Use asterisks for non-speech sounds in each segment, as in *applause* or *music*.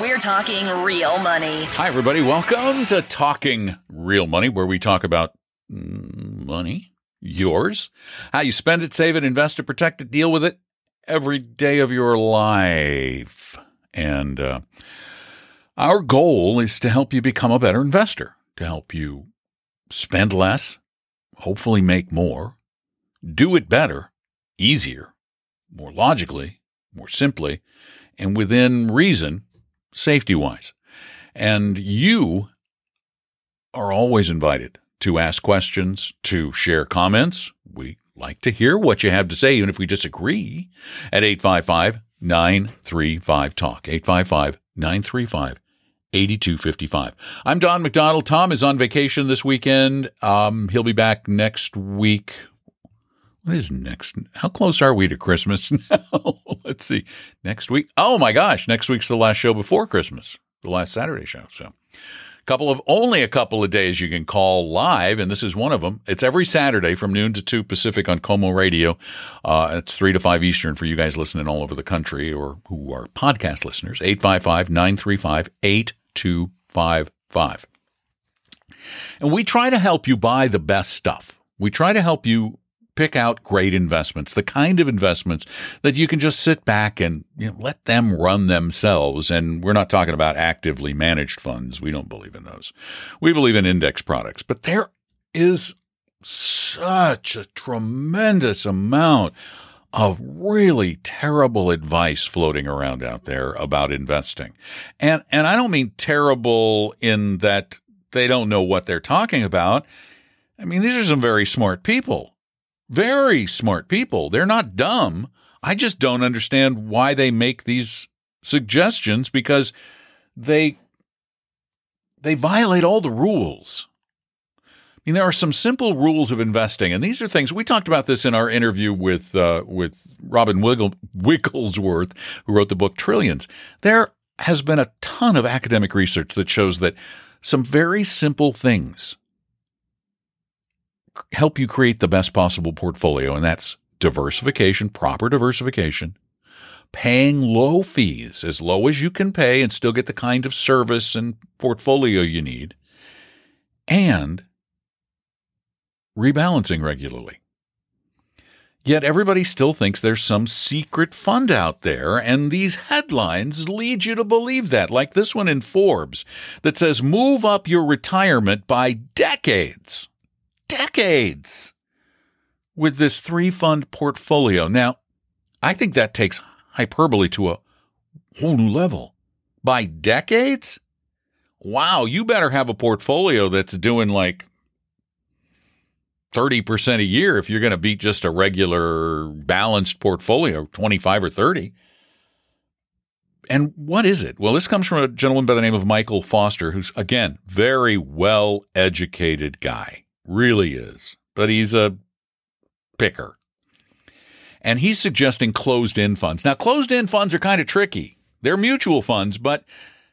We're talking real money. Hi, everybody. Welcome to Talking Real Money, where we talk about money, yours, how you spend it, save it, invest it, protect it, deal with it every day of your life. And uh, our goal is to help you become a better investor, to help you spend less, hopefully make more, do it better, easier, more logically, more simply, and within reason, safety wise. And you are always invited to ask questions, to share comments. We like to hear what you have to say, even if we disagree, at 855 935 Talk. 855 935 8255. I'm Don McDonald. Tom is on vacation this weekend. Um, he'll be back next week. What is next? How close are we to Christmas *laughs* now? Let's see. Next week. Oh my gosh. Next week's the last show before Christmas, the last Saturday show. So, a couple of only a couple of days you can call live, and this is one of them. It's every Saturday from noon to two Pacific on KOMO Radio. Uh, it's three to five Eastern for you guys listening all over the country or who are podcast listeners. 855 935 8255. And we try to help you buy the best stuff. We try to help you pick out great investments, the kind of investments that you can just sit back and you know, let them run themselves. And we're not talking about actively managed funds. We don't believe in those. We believe in index products, but there is such a tremendous amount of really terrible advice floating around out there about investing. And and I don't mean terrible in that they don't know what they're talking about. I mean, these are some very smart people very smart people. They're not dumb. I just don't understand why they make these suggestions because they they violate all the rules. I mean, there are some simple rules of investing, and these are things we talked about this in our interview with uh, with Robin Wiggle, Wigglesworth, who wrote the book Trillions. There has been a ton of academic research that shows that some very simple things help you create the best possible portfolio, and that's diversification, proper diversification, paying low fees, as low as you can pay and still get the kind of service and portfolio you need, and rebalancing regularly. Yet everybody still thinks there's some secret fund out there, and these headlines lead you to believe that, like this one in Forbes that says, Move up your retirement by decades decades with this three fund portfolio. Now, I think that takes hyperbole to a whole new level. By decades? Wow, you better have a portfolio that's doing like 30% a year if you're going to beat just a regular balanced portfolio, 25 or 30. And what is it? Well, this comes from a gentleman by the name of Michael Foster, who's, again, very well educated guy really is. But he's a picker. And he's suggesting closed end funds. Now, closed end funds are kind of tricky. They're mutual funds, but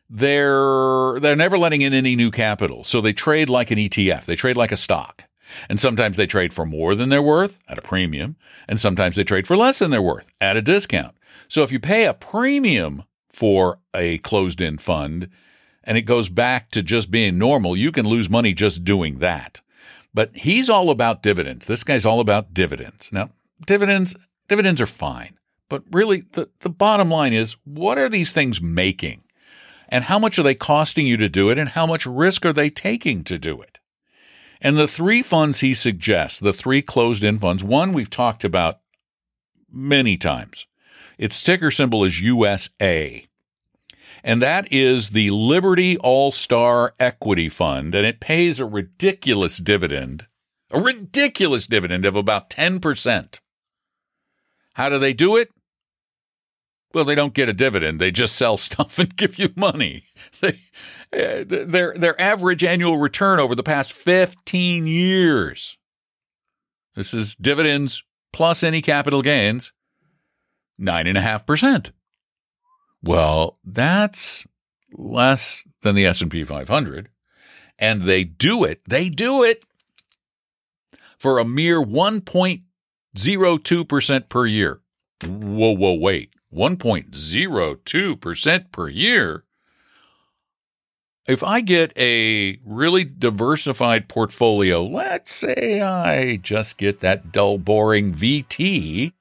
they're they're never letting in any new capital. So they trade like an ETF. They trade like a stock. And sometimes they trade for more than they're worth at a premium, and sometimes they trade for less than they're worth at a discount. So if you pay a premium for a closed end fund and it goes back to just being normal, you can lose money just doing that. But he's all about dividends. This guy's all about dividends. Now, dividends dividends are fine, but really the, the bottom line is what are these things making? And how much are they costing you to do it? And how much risk are they taking to do it? And the three funds he suggests, the three closed end funds, one we've talked about many times. Its ticker symbol is USA and that is the Liberty All Star Equity Fund, and it pays a ridiculous dividend, a ridiculous dividend of about 10%. How do they do it? Well, they don't get a dividend. They just sell *laughs* stuff and give you money. They, uh, their, their average annual return over the past 15 years. This is dividends plus any capital gains, 9.5%. Well, that's less than the S&P 500 and they do it. They do it for a mere 1.02% per year. Whoa, whoa, wait. 1.02% per year. If I get a really diversified portfolio, let's say I just get that dull, boring VT,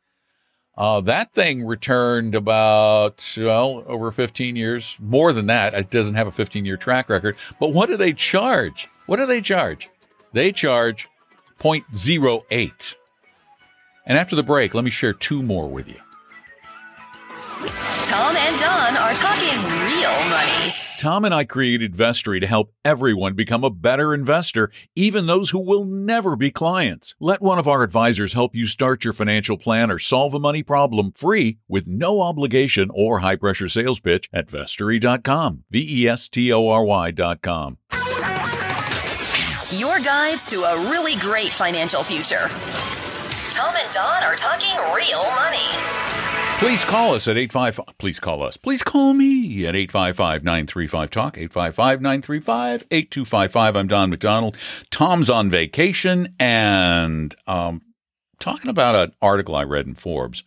uh, that thing returned about, well, over 15 years, more than that. It doesn't have a 15 year track record. But what do they charge? What do they charge? They charge 0.08. And after the break, let me share two more with you. Tom and Don are talking real money. Tom and I created Vestory to help everyone become a better investor, even those who will never be clients. Let one of our advisors help you start your financial plan or solve a money problem free with no obligation or high pressure sales pitch at vestory.com. V E S T O R Y.com. Your guides to a really great financial future. Tom and Don are talking real money. Please call us at 855. Please call us. Please call me at 855 935 Talk, 855 935 8255. I'm Don McDonald. Tom's on vacation and um, talking about an article I read in Forbes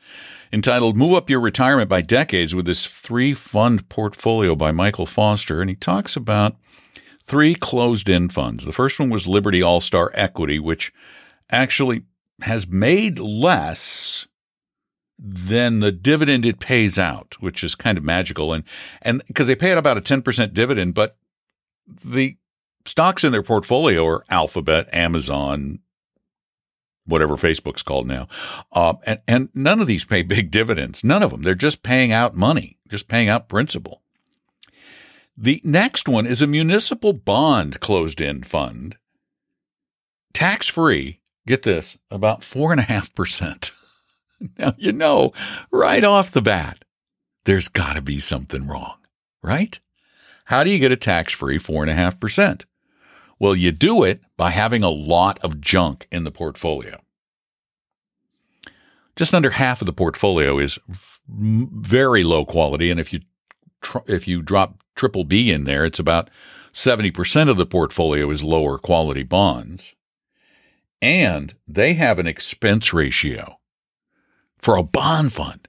entitled Move Up Your Retirement by Decades with this three fund portfolio by Michael Foster. And he talks about three closed end funds. The first one was Liberty All Star Equity, which actually has made less than the dividend it pays out, which is kind of magical. And and because they pay out about a 10% dividend, but the stocks in their portfolio are Alphabet, Amazon, whatever Facebook's called now. Uh, and, and none of these pay *laughs* big dividends. None of them. They're just paying out money, just paying out principal. The next one is a municipal bond closed end fund, tax free. Get this, about 4.5%. *laughs* *laughs* Now, you know, right off the bat, there's got to be something wrong, right? How do you get a tax free 4.5%? Well, you do it by having a lot of junk in the portfolio. Just under half of the portfolio is very low quality. And if you, if you drop triple B in there, it's about 70% of the portfolio is lower quality bonds. And they have an expense ratio for a bond fund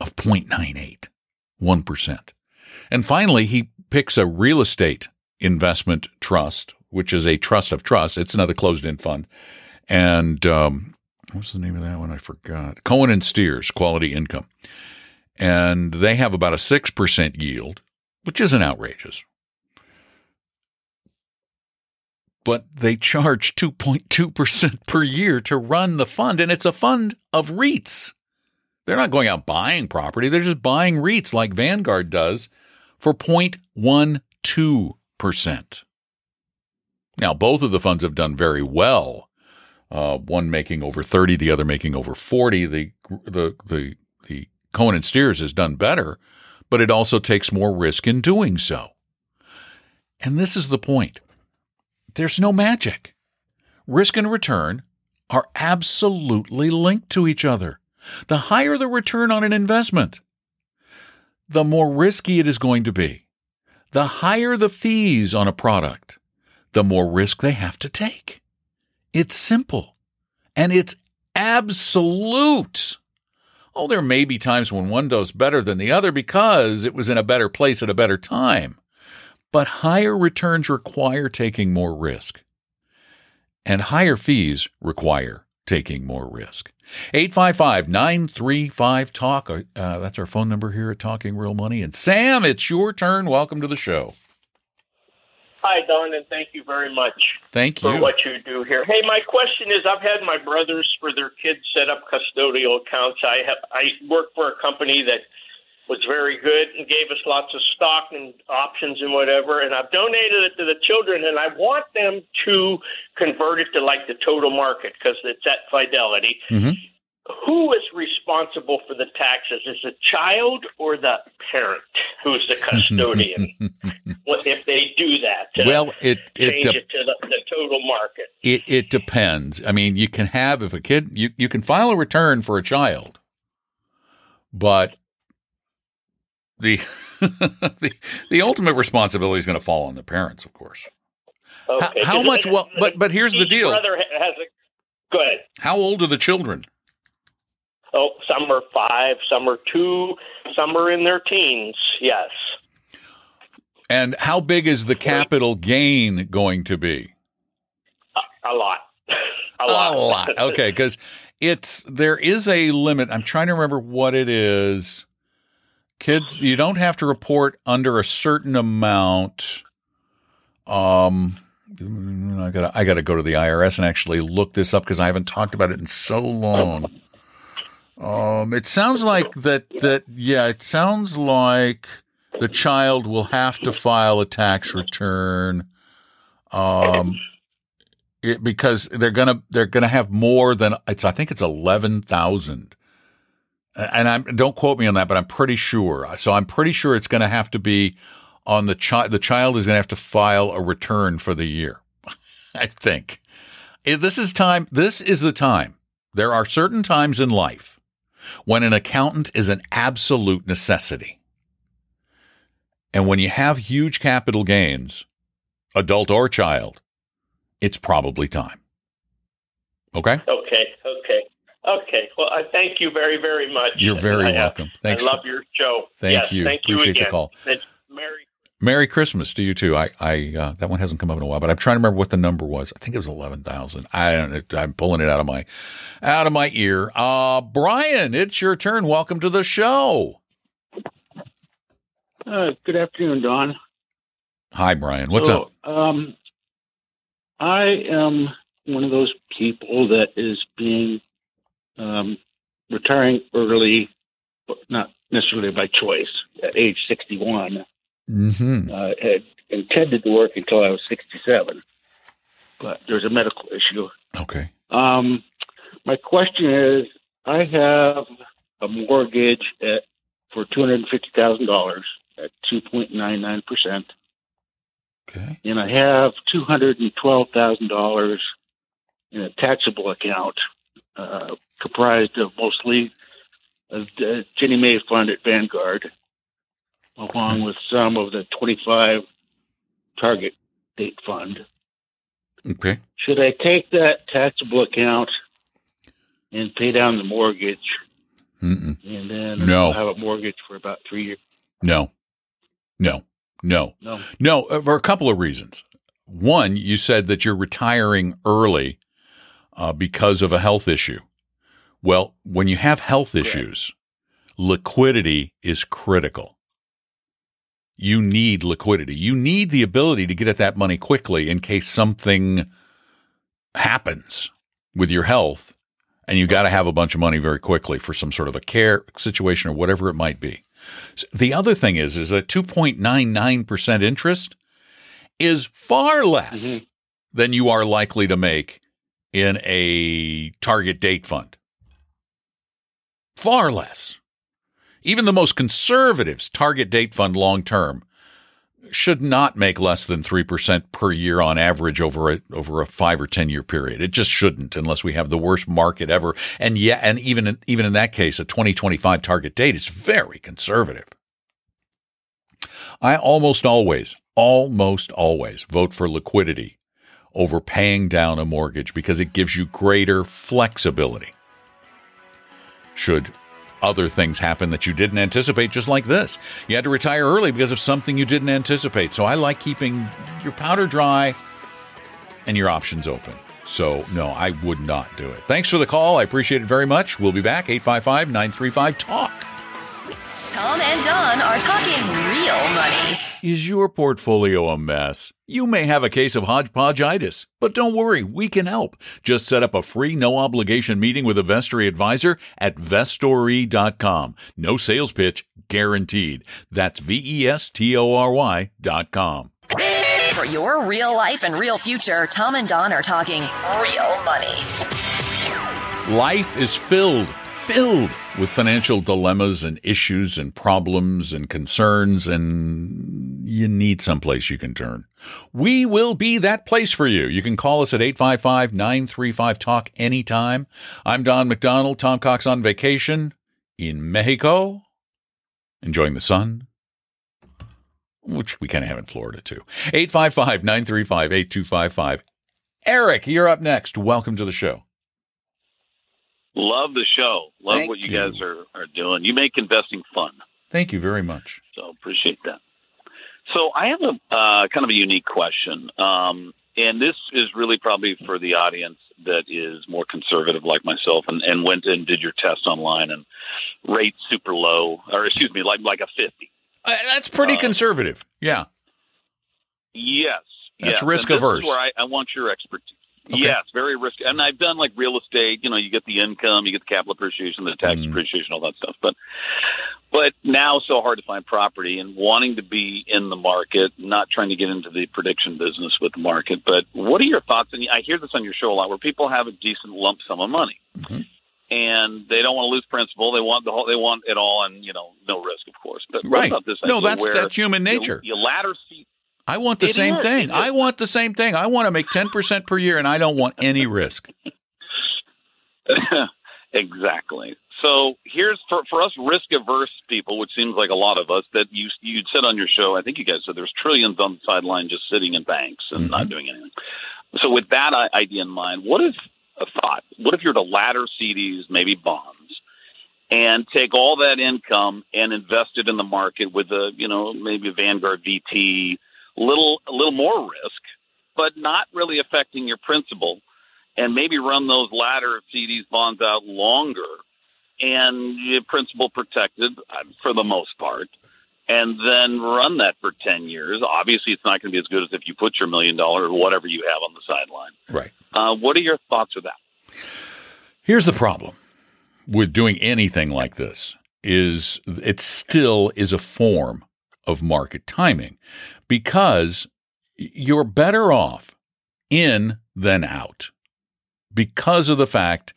of 0.98, 1%. And finally, he picks a real estate investment trust, which is a trust of trust. It's another closed end fund. And um, what's the name of that one? I forgot. Cohen and Steers, Quality Income. And they have about a 6% yield, which isn't outrageous. But they charge 2.2% per year to run the fund, and it's a fund of REITs. They're not going out buying property. They're just buying REITs like Vanguard does for 0.12%. Now, both of the funds have done very well. Uh, one making over 30, the other making over 40. The, the, the, the Cohen and Steers has done better, but it also takes more risk in doing so. And this is the point. There's no magic. Risk and return are absolutely linked to each other the higher the return on an investment, the more risky it is going to be. The higher the fees on a product, the more risk they have to take. It's simple and it's absolute. Oh, there may be times when one does better than the other because it was in a better place at a better time. But higher returns require taking more risk, and higher fees require taking more risk. 855 935 Talk. Uh, that's our phone number here at Talking Real Money. And Sam, it's your turn. Welcome to the show. Hi, Don, and thank you very much. Thank you for what you do here. Hey, my question is: I've had my brothers for their kids set up custodial accounts. I have I work for a company that was very good and gave us lots of stock and options and whatever. And I've donated it to the children, and I want them to convert it to like the total market because it's at Fidelity. Mm-hmm. Who is responsible for the taxes? Is the child or the parent who's the custodian? *laughs* if they do that, well, it it, de- it to the, the, total market. It it depends. I mean, you can have if a kid you you can file a return for a child, but the *laughs* the the ultimate responsibility is going to fall on the parents, of course. Okay. How, how much? Well, but but here's the deal. Brother has a, go ahead. How old are the children? Oh, some are five, some are two, some are in their teens. Yes. And how big is the capital gain going to be? A, a lot. *laughs* a lot. A lot. Okay, because it's there is a limit. I'm trying to remember what it is. Kids, you don't have to report under a certain amount. Um, I gotta I got to go to the IRS and actually look this up because I haven't talked about it in so long. Um, it sounds like that that yeah, it sounds like the child will have to file a tax return. Um, it, because they're gonna they're gonna have more than it's I think it's eleven thousand, and I'm don't quote me on that, but I'm pretty sure. So I'm pretty sure it's gonna have to be on the child. The child is gonna have to file a return for the year. *laughs* I think this is time. This is the time. There are certain times in life when an accountant is an absolute necessity. And when you have huge capital gains, adult or child, it's probably time. Okay? Okay, okay, okay. Well, I thank you very, very much. You're very I, uh, welcome. Thanks. I love your show. Thank Yes, you. Thank you Appreciate the call. It's Merry Merry Christmas to you too. I, I, uh, that one hasn't come up in a while, but I'm trying to remember what the number was. I think it was eleven thousand. I don't. I'm pulling it out of my, out of my ear. Uh, Brian, it's your turn. Welcome to the show. Uh, good afternoon, Don. Hi, Brian. What's So, up? Um, I am one of those people that is being um, retiring early, but not necessarily by choice. At age sixty-one, Mm-hmm. uh, had intended to work until I was sixty-seven, but there's a medical issue. Okay. Um, my question is, I have a mortgage at for two hundred and fifty thousand dollars at two point nine nine percent. Okay. and I have two hundred and twelve thousand dollars in a taxable account, uh, comprised of mostly of the Ginnie Mae fund at Vanguard, along with some of the twenty-five target date fund. Okay. Should I take that taxable account and pay down the mortgage, Mm-mm. and then No. I'll have a mortgage for about three years? No. No. No. No. No. uh, For a couple of reasons. One, you said that you're retiring early uh, because of a health issue. Well, when you have health issues, liquidity is critical. You need liquidity. You need the ability to get at that money quickly in case something happens with your health and you got to have a bunch of money very quickly for some sort of a care situation or whatever it might be. So the other thing is is that 2.99% interest is far less Mhm. than you are likely to make in a target date fund. Far less. Even the most conservatives target date fund long term should not make less than 3% per year on average over a over a 5 or 10 year period. It just shouldn't unless we have the worst market ever. And yeah, and even in, even in that case a 2025 target date is very conservative. I almost always almost always vote for liquidity over paying down a mortgage because it gives you greater flexibility. Should other things happen that you didn't anticipate, just like this. You had to retire early because of something you didn't anticipate. So I like keeping your powder dry and your options open. So, no, I would not do it. Thanks for the call. I appreciate it very much. We'll be back 855 935 TALK. Tom and Don are talking real money. Is your portfolio a mess? You may have a case of hodgepodgeitis, but don't worry, we can help. Just set up a free, no obligation meeting with a Vestory advisor at vestory.com. No sales pitch, guaranteed. That's V E S T O R Y dot com. For your real life and real future, Tom and Don are talking real money. Life is filled, filled with financial dilemmas and issues and problems and concerns, and you need someplace you can turn. We will be that place for you. You can call us at 855 935 Talk anytime. I'm Don McDonald, Tom Cox on vacation in Mexico, enjoying the sun. Which we kind of have in Florida too. 855 935 8255. Eric, you're up next. Welcome to the show. Love the show. Love Thank what you, you. guys are, are doing. You make investing fun. Thank you very much. So appreciate that. So I have a uh, kind of a unique question, um, and this is really probably for the audience that is more conservative like myself, and, and went and did your test online and rate super low, or excuse me, like like a fifty. Uh, that's pretty Uh, conservative. Yeah. Yes, That's yes. risk And this is averse. Where I, I want your expertise. Okay. Yes, very risky. And I've done like real estate. You know, you get the income, you get the capital appreciation, the tax Mm. appreciation, all that stuff. But but now it's so hard to find property and wanting to be in the market, not trying to get into the prediction business with the market. But what are your thoughts? And I hear this on your show a lot, where people have a decent lump sum of money. Mhm. And they don't want to lose principal. They want the whole. They want it all, and you know, no risk, of course. But what Right. about this? No, that's that's human you- nature. You, ladder seat I want the It same is, thing. I want the same thing. I want to make 10% per year and I don't want any risk. *laughs* exactly. So here's for for us risk averse people, which seems like a lot of us. That you you'd said on your show, I think you guys said there's trillions on the sideline just sitting in banks and not Mhm. doing anything. So with that idea in mind, what if a thought? What if you're to ladder CDs, maybe bonds, and take all that income and invest it in the market with a you know maybe a Vanguard VT, little a little more risk, but not really affecting your principal and maybe run those ladder CDs bonds out longer and your principal protected uh, for the most part, and then run that for 10 years. Obviously, it's not going to be as good as if you put your million dollar or whatever you have on the sideline. Right. Uh, what are your thoughts with that? Here's the problem with doing anything like this is it still is a form of market timing because you're better off in than out because of the fact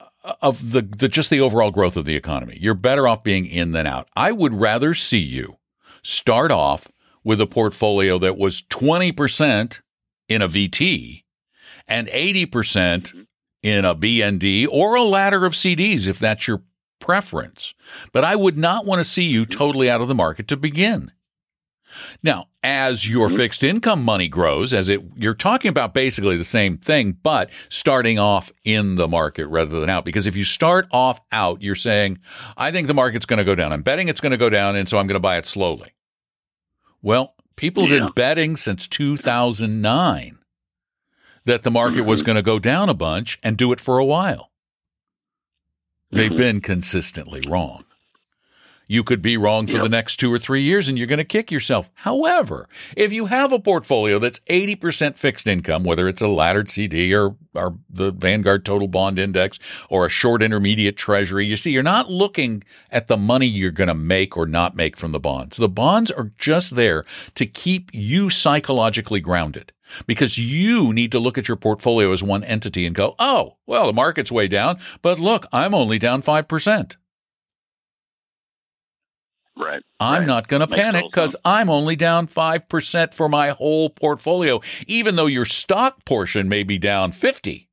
uh, of the, the just the overall growth of the economy. You're better off being in than out. I would rather see you start off with a portfolio that was 20% in a VT and 80% in a BND mm-hmm. or a ladder of CDs if that's your preference. But I would not want to see you totally out of the market to begin. Now, as your fixed income money grows, as it you're talking about basically the same thing, but starting off in the market rather than out. Because if you start off out, you're saying, I think the market's going to go down. I'm betting it's going to go down, and so I'm going to buy it slowly. Well, people have Yeah. been betting since 2009 that the market was Mhm. going to go down a bunch and do it for a while. They've Mhm. been consistently wrong. You could be wrong for Yep. the next two or three years and you're going to kick yourself. However, if you have a portfolio that's 80% fixed income, whether it's a laddered CD or, or the Vanguard Total Bond Index or a short intermediate treasury, you see, you're not looking at the money you're going to make or not make from the bonds. The bonds are just there to keep you psychologically grounded because you need to look at your portfolio as one entity and go, oh, well, the market's way down, but look, I'm only down 5%. Right. I'm right. not going to panic because. I'm only down 5% for my whole portfolio, even though your stock portion may be down 50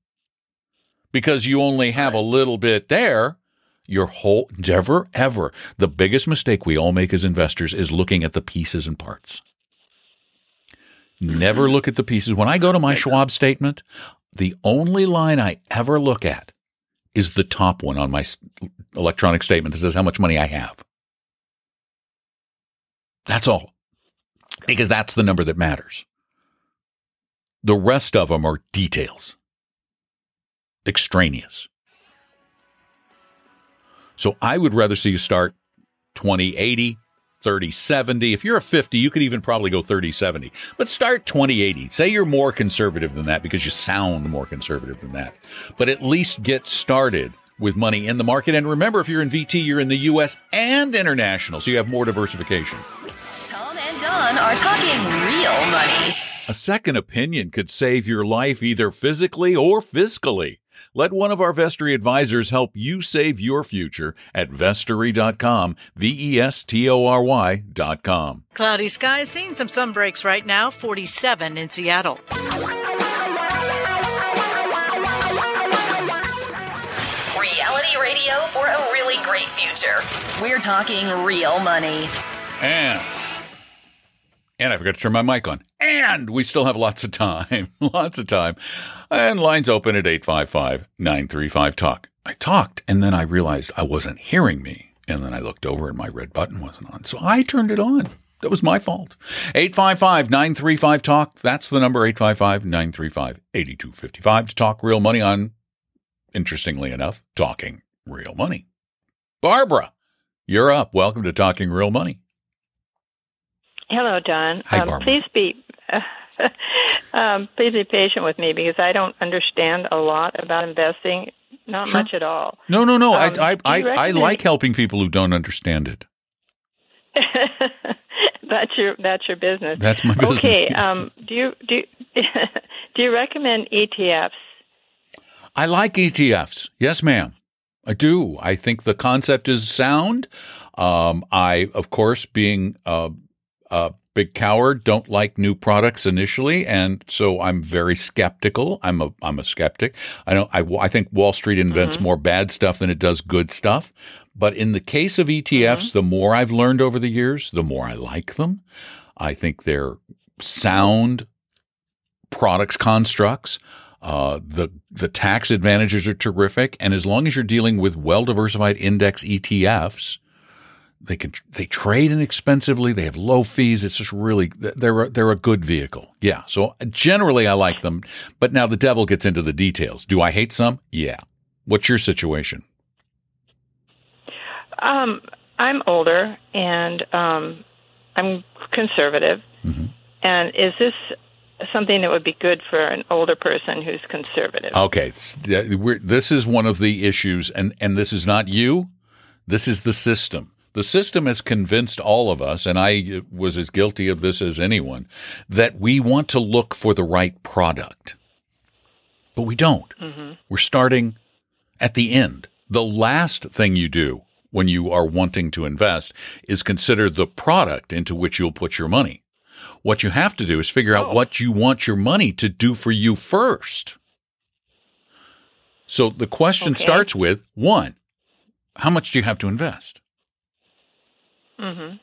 because you only have a little bit there. Your whole, never, ever. The biggest mistake we all make as investors is looking at the pieces and parts. Never look at the pieces. When I go to my Schwab statement, the only line I ever look at is the top one on my electronic statement that says how much money I have. That's all. Because that's the number that matters. The rest of them are details, extraneous. So I would rather see you start 2080, 3070. If you're a 50, you could even probably go 3070. But start 2080. Say you're more conservative than that because you sound more conservative than that. But at least get started with money in the market. And remember, if you're in VT, you're in the US and international, so you have more diversification. Tom and Don are talking real money. A second opinion could save your life either physically or fiscally. Let one of our Vestory advisors help you save your future at vestory.com, V E S T O R Y.com. Cloudy skies, seeing some sun breaks right now, 47 in Seattle. Future. We're talking real money. And and I forgot to turn my mic on. And we still have lots of time. *laughs* lots of time. And lines open at 855-935 talk. I talked and then I realized I wasn't hearing me. And then I looked over and my red button wasn't on. So I turned it on. That was my fault. 855 935 Talk. That's the number 855 935 8255 to talk real money on, interestingly enough, talking real money. Barbara, you're up. Welcome to Talking Real Money. Hello, Don. Hi, um, Barbara. please be *laughs* um, please be patient with me because I don't understand a lot about investing. Not Sure. much at all. No, no, no. Um, I, I, I, I like *laughs* helping people who don't understand it. that's your that's your business. That's my business. Okay. Um, do you do you, *laughs* do you recommend ETFs? I like ETFs. Yes, ma'am. I do. I think the concept is sound. Um, I, of course, being a, a big coward, don't like new products initially, and so I'm very skeptical. I'm a I'm a skeptic. I don't. I, I think Wall Street invents more bad stuff than it does good stuff. But in the case of ETFs, the more I've learned over the years, the more I like them. I think they're sound products constructs. Uh, the the tax advantages are terrific, and as long as you're dealing with well diversified index ETFs, they can they trade inexpensively. They have low fees. It's just really they're a, they're a good vehicle. Yeah. So generally, I like them. But now the devil gets into the details. Do I hate some? Yeah. What's your situation? Um, I'm older and um, I'm conservative. Mhm. And is this something that would be good for an older person who's conservative? Okay, we're, this is one of the issues, and and this is not you. This is the system. The system has convinced all of us, and I uh, was as guilty of this as anyone, that we want to look for the right product, but we don't. Mm-hmm. We're starting at the end. The last thing you do when you are wanting to invest is consider the product into which you'll put your money. What you have to do is figure out Oh. what you want your money to do for you first. So the question Okay. starts with one, how much do you have to invest? hmm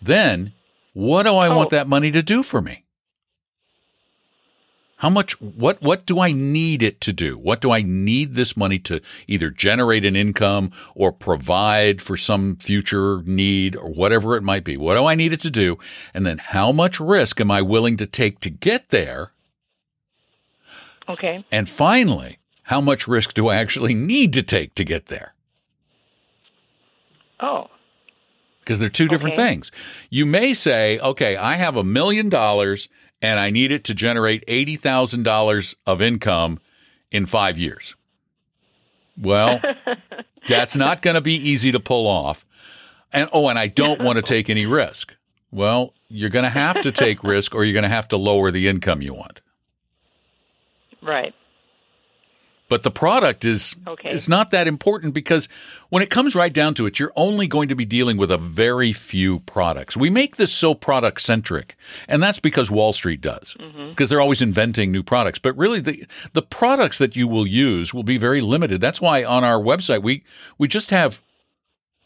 Then, what do I want Oh. that money to do for me? How much what what do I need it to do? What do I need this money to either generate an income or provide for some future need or whatever it might be? What do I need it to do? And then how much risk am I willing to take to get there? Okay. And finally, how much risk do I actually need to take to get there? Oh. because they're two different Okay. things. You may say, okay, I have a million dollars and I need it to generate $80,000 of income in five years. Well, *laughs* that's not going to be easy to pull off. And oh, and I don't want to take any risk. Well, you're going to have to take *laughs* risk or you're going to have to lower the income you want. Right. But the product is Okay. is not that important because when it comes right down to it, you're only going to be dealing with a very few products. We make this so product centric, and that's because Wall Street does, mm-hmm. because they're always inventing new products. But really, the the products that you will use will be very limited. That's why on our website we we just have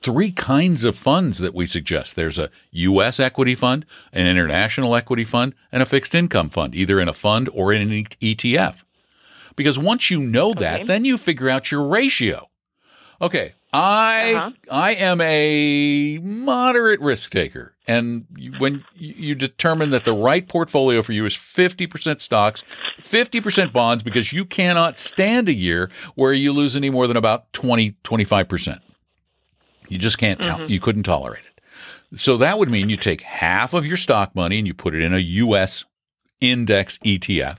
three kinds of funds that we suggest. There's a U.S. equity fund, an international equity fund, and a fixed income fund, either in a fund or in an ETF. Because once you know that, Okay. then you figure out your ratio. Okay, I Uh-huh. I am a moderate risk taker, and when you determine that the right portfolio for you is fifty percent stocks, fifty percent bonds, because you cannot stand a year where you lose any more than about 20 25 percent. You just can't tell. You couldn't tolerate it. So that would mean you take half of your stock money and you put it in a U.S. index ETF,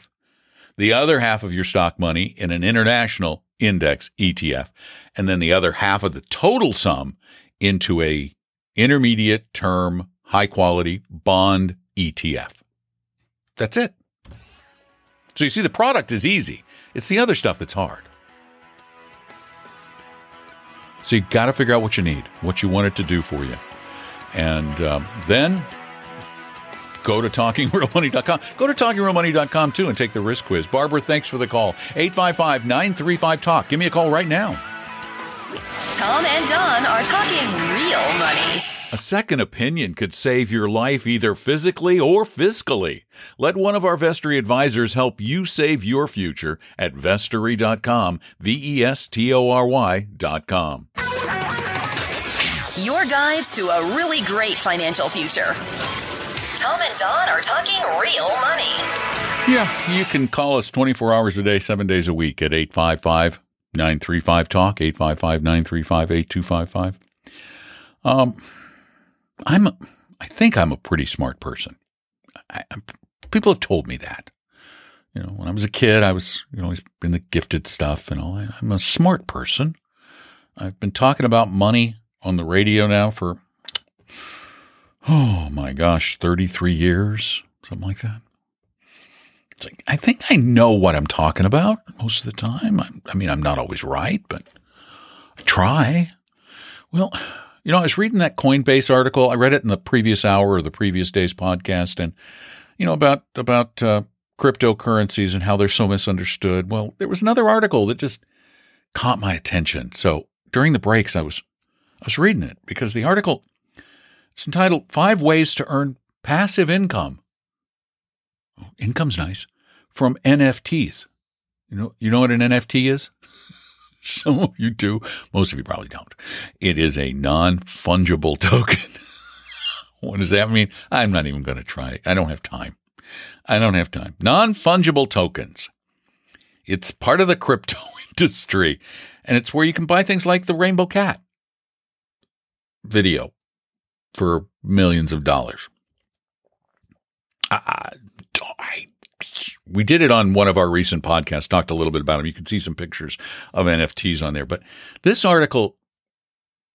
the other half of your stock money in an international index ETF, and then the other half of the total sum into a intermediate term high quality bond ETF. That's it. So you see, the product is easy. It's the other stuff that's hard. So you got to figure out what you need, what you want it to do for you. And um, then go to talkingrealmoney.com. Go to talkingrealmoney.com too and take the risk quiz. Barbara, thanks for the call. 855 935 Talk. Give me a call right now. Tom and Don are talking real money. A second opinion could save your life either physically or fiscally. Let one of our Vestory advisors help you save your future at vestory.com, V E S T O R Y.com. Your guides to a really great financial future. Tom and Don are talking real money. Yeah, you can call us 24 hours a day, seven days a week at 855 935 Talk, 855 935 8255. Um, I'm, I think I'm a pretty smart person. I, people have told me that. You know, when I was a kid, I was, you know, always in the gifted stuff and all. I, I'm a smart person. I've been talking about money on the radio now for, oh my gosh, 33 years, something like that. It's like, I think I know what I'm talking about most of the time. I, I mean, I'm not always right, but I try. Well, you know, I was reading that Coinbase article. I read it in the previous hour or the previous day's podcast, and you know about about uh, cryptocurrencies and how they're so misunderstood. Well, there was another article that just caught my attention. So during the breaks, I was I was reading it because the article it's entitled Five Ways to Earn Passive Income. Oh, income's nice from NFTs. You know, you know what an NFT is? *laughs* Some of you do. Most of you probably don't. It is a non fungible *laughs* token. what does that mean? I'm not even going to try. I don't have time. I don't have time. Non fungible tokens. It's part of the crypto *laughs* industry, and it's where you can buy things like the Rainbow Cat video for millions of dollars. I, I, we did it on one of our recent podcasts, talked a little bit about them. You can see some pictures of NFTs on there. But this article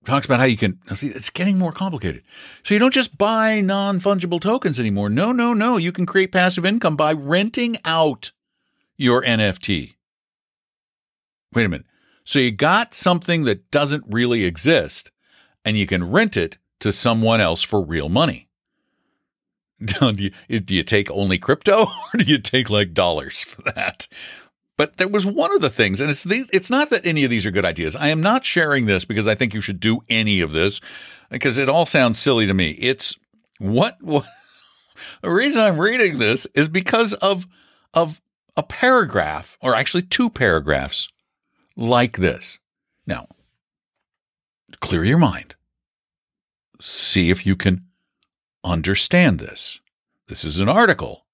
talks about how you can see it's getting more complicated. So you don't just buy non-fungible tokens anymore. No, no, no. You can create passive income by renting out your NFT. Wait a minute. So you got something that doesn't really exist and you can rent it to someone else for real money. *laughs* do you, do you take only crypto *laughs* or do you take like dollars for that? But there was one of the things, and it's these, it's not that any of these are good ideas. I am not sharing this because I think you should do any of this because it all sounds silly to me. It's what, *laughs* what the reason I'm reading this is because of of a paragraph or actually two paragraphs like this. Now, clear your mind. See if you can understand this. This is an article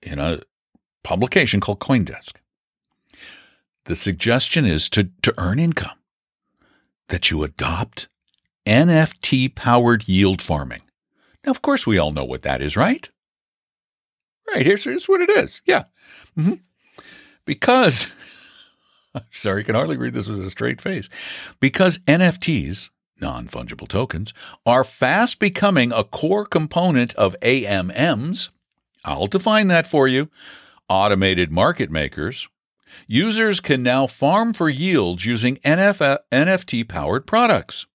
in a publication called Coindesk. The suggestion is to, to earn income that you adopt NFT powered yield farming. Now, of course, we all know what that is, right? Right, here's, here's what it is. Yeah. Mm-hmm. Because, *laughs* sorry, I can hardly read this with a straight face. Because NFTs, non fungible tokens, are fast becoming a core component of AMMs. I'll define that for you automated market makers. Users can now farm for yields using NF- NFT powered products.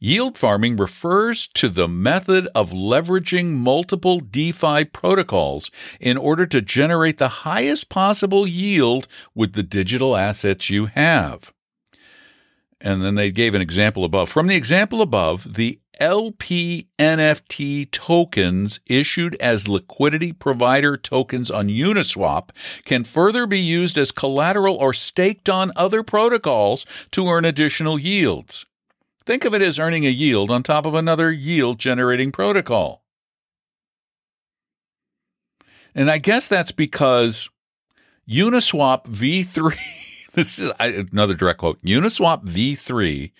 Yield farming refers to the method of leveraging multiple DeFi protocols in order to generate the highest possible yield with the digital assets you have and then they gave an example above. From the example above, the LP NFT tokens issued as liquidity provider tokens on Uniswap can further be used as collateral or staked on other protocols to earn additional yields. Think of it as earning a yield on top of another yield generating protocol. And I guess that's because Uniswap v3 this is another direct quote. Uniswap v3,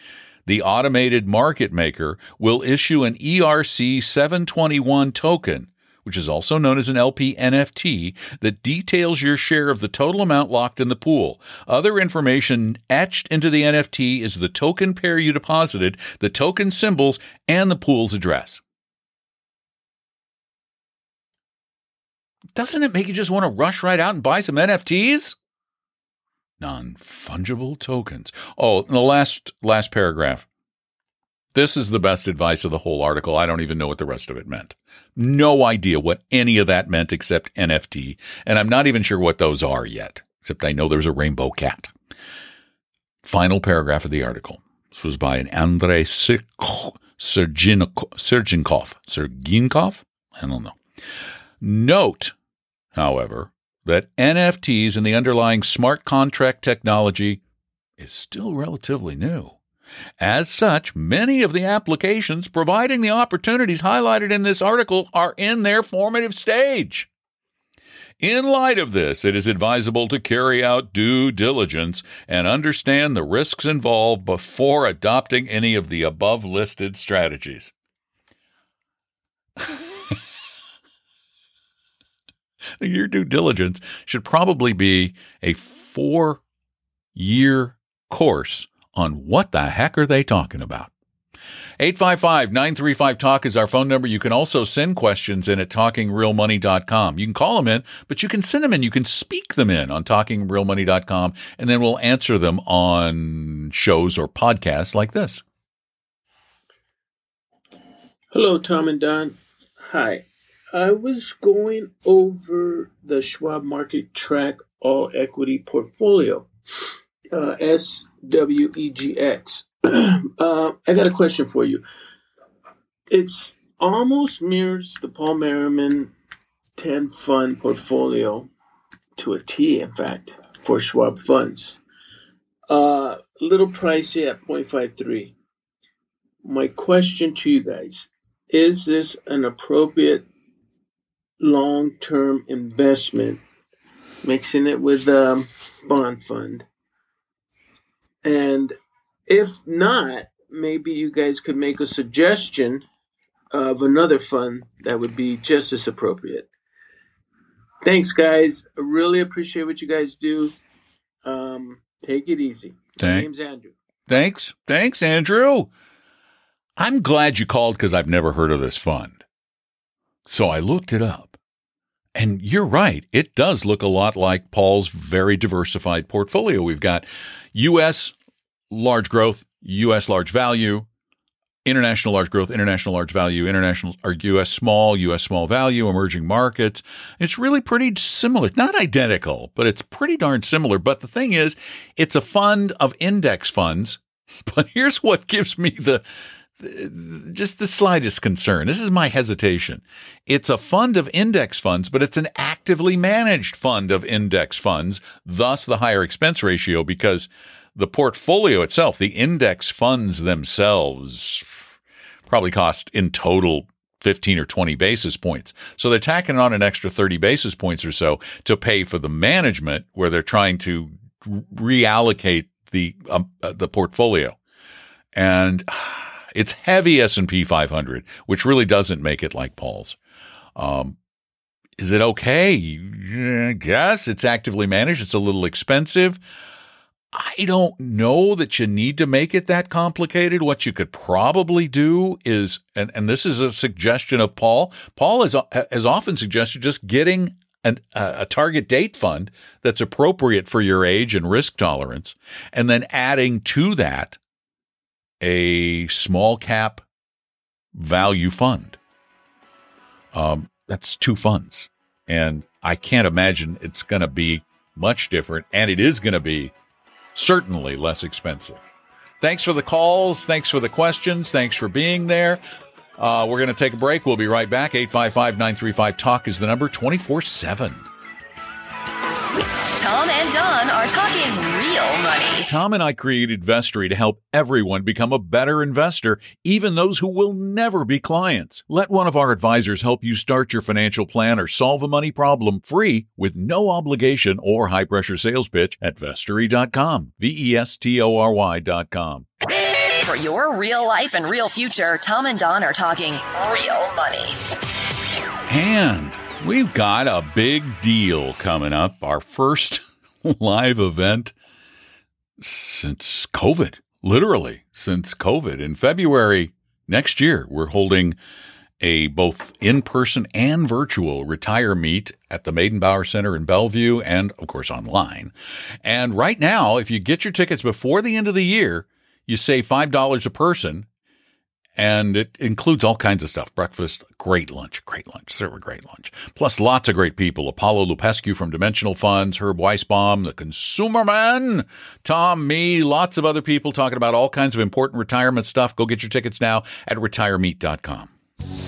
the automated market maker, will issue an ERC 721 token, which is also known as an LP NFT, that details your share of the total amount locked in the pool. Other information etched into the NFT is the token pair you deposited, the token symbols, and the pool's address. Doesn't it make you just want to rush right out and buy some NFTs? Non fungible tokens. Oh, the last last paragraph. This is the best advice of the whole article. I don't even know what the rest of it meant. No idea what any of that meant except NFT, and I'm not even sure what those are yet. Except I know there's a rainbow cat. Final paragraph of the article. This was by an Andre Sergenkov. Sergenkov? I don't know. Note, however, that NFTs and the underlying smart contract technology is still relatively new. As such, many of the applications providing the opportunities highlighted in this article are in their formative stage. In light of this, it is advisable to carry out due diligence and understand the risks involved before adopting any of the above listed strategies. *laughs* Your due diligence should probably be a four year course on what the heck are they talking about. 855 935 Talk is our phone number. You can also send questions in at talkingrealmoney.com. You can call them in, but you can send them in. You can speak them in on talkingrealmoney.com, and then we'll answer them on shows or podcasts like this. Hello, Tom and Don. Hi. I was going over the Schwab Market Track All Equity Portfolio, uh, SWEGX. *clears throat* uh, I got a question for you. It's almost mirrors the Paul Merriman 10 fund portfolio to a T, in fact, for Schwab funds. Uh, a little pricey at 0.53. My question to you guys is this an appropriate long term investment, mixing it with a um, bond fund? And if not, maybe you guys could make a suggestion of another fund that would be just as appropriate. Thanks, guys. I really appreciate what you guys do. Um, take it easy. Thank- My name's Andrew. Thanks. Thanks, Andrew. I'm glad you called because I've never heard of this fund. So I looked it up. And you're right. It does look a lot like Paul's very diversified portfolio. We've got U.S large growth, U.S. large value, international large growth, international large value, international or U.S. small, U.S. small value, emerging markets. It's really pretty similar, not identical, but it's pretty darn similar. But the thing is, it's a fund of index funds. *laughs* But here's what gives me the just the slightest concern. This is my hesitation. It's a fund of index funds, but it's an actively managed fund of index funds, thus the higher expense ratio because the portfolio itself, the index funds themselves, probably cost in total 15 or 20 basis points. So they're tacking on an extra 30 basis points or so to pay for the management where they're trying to reallocate the um, uh, the portfolio. And it's heavy S&P 500, which really doesn't make it like Paul's. Um, is it okay? Guess it's actively managed. It's a little expensive. I don't know that you need to make it that complicated. What you could probably do is, and, and this is a suggestion of Paul. Paul has, has often suggested just getting an, a target date fund that's appropriate for your age and risk tolerance, and then adding to that a small cap value fund. Um, that's two funds. And I can't imagine it's going to be much different. And it is going to be certainly less expensive. Thanks for the calls. Thanks for the questions. Thanks for being there. Uh, we're going to take a break. We'll be right back. 855 935 Talk is the number 24 7. Tom and Don are talking real money. Tom and I created Vestory to help everyone become a better investor, even those who will never be clients. Let one of our advisors help you start your financial plan or solve a money problem free with no obligation or high pressure sales pitch at vestory.com. V E S T O R Y.com. For your real life and real future, Tom and Don are talking real money. And we've got a big deal coming up. Our first *laughs* live event since COVID, literally since COVID. In February next year, we're holding a both in person and virtual retire meet at the Meydenbauer Center in Bellevue and, of course, online. And right now, if you get your tickets before the end of the year, you save $5 a person and it includes all kinds of stuff breakfast, great lunch, great lunch, serve a great lunch. Plus, lots of great people Apollo Lupescu from Dimensional Funds, Herb Weisbaum, the Consumer Man, Tom, me, lots of other people talking about all kinds of important retirement stuff. Go get your tickets now at retiremeet.com.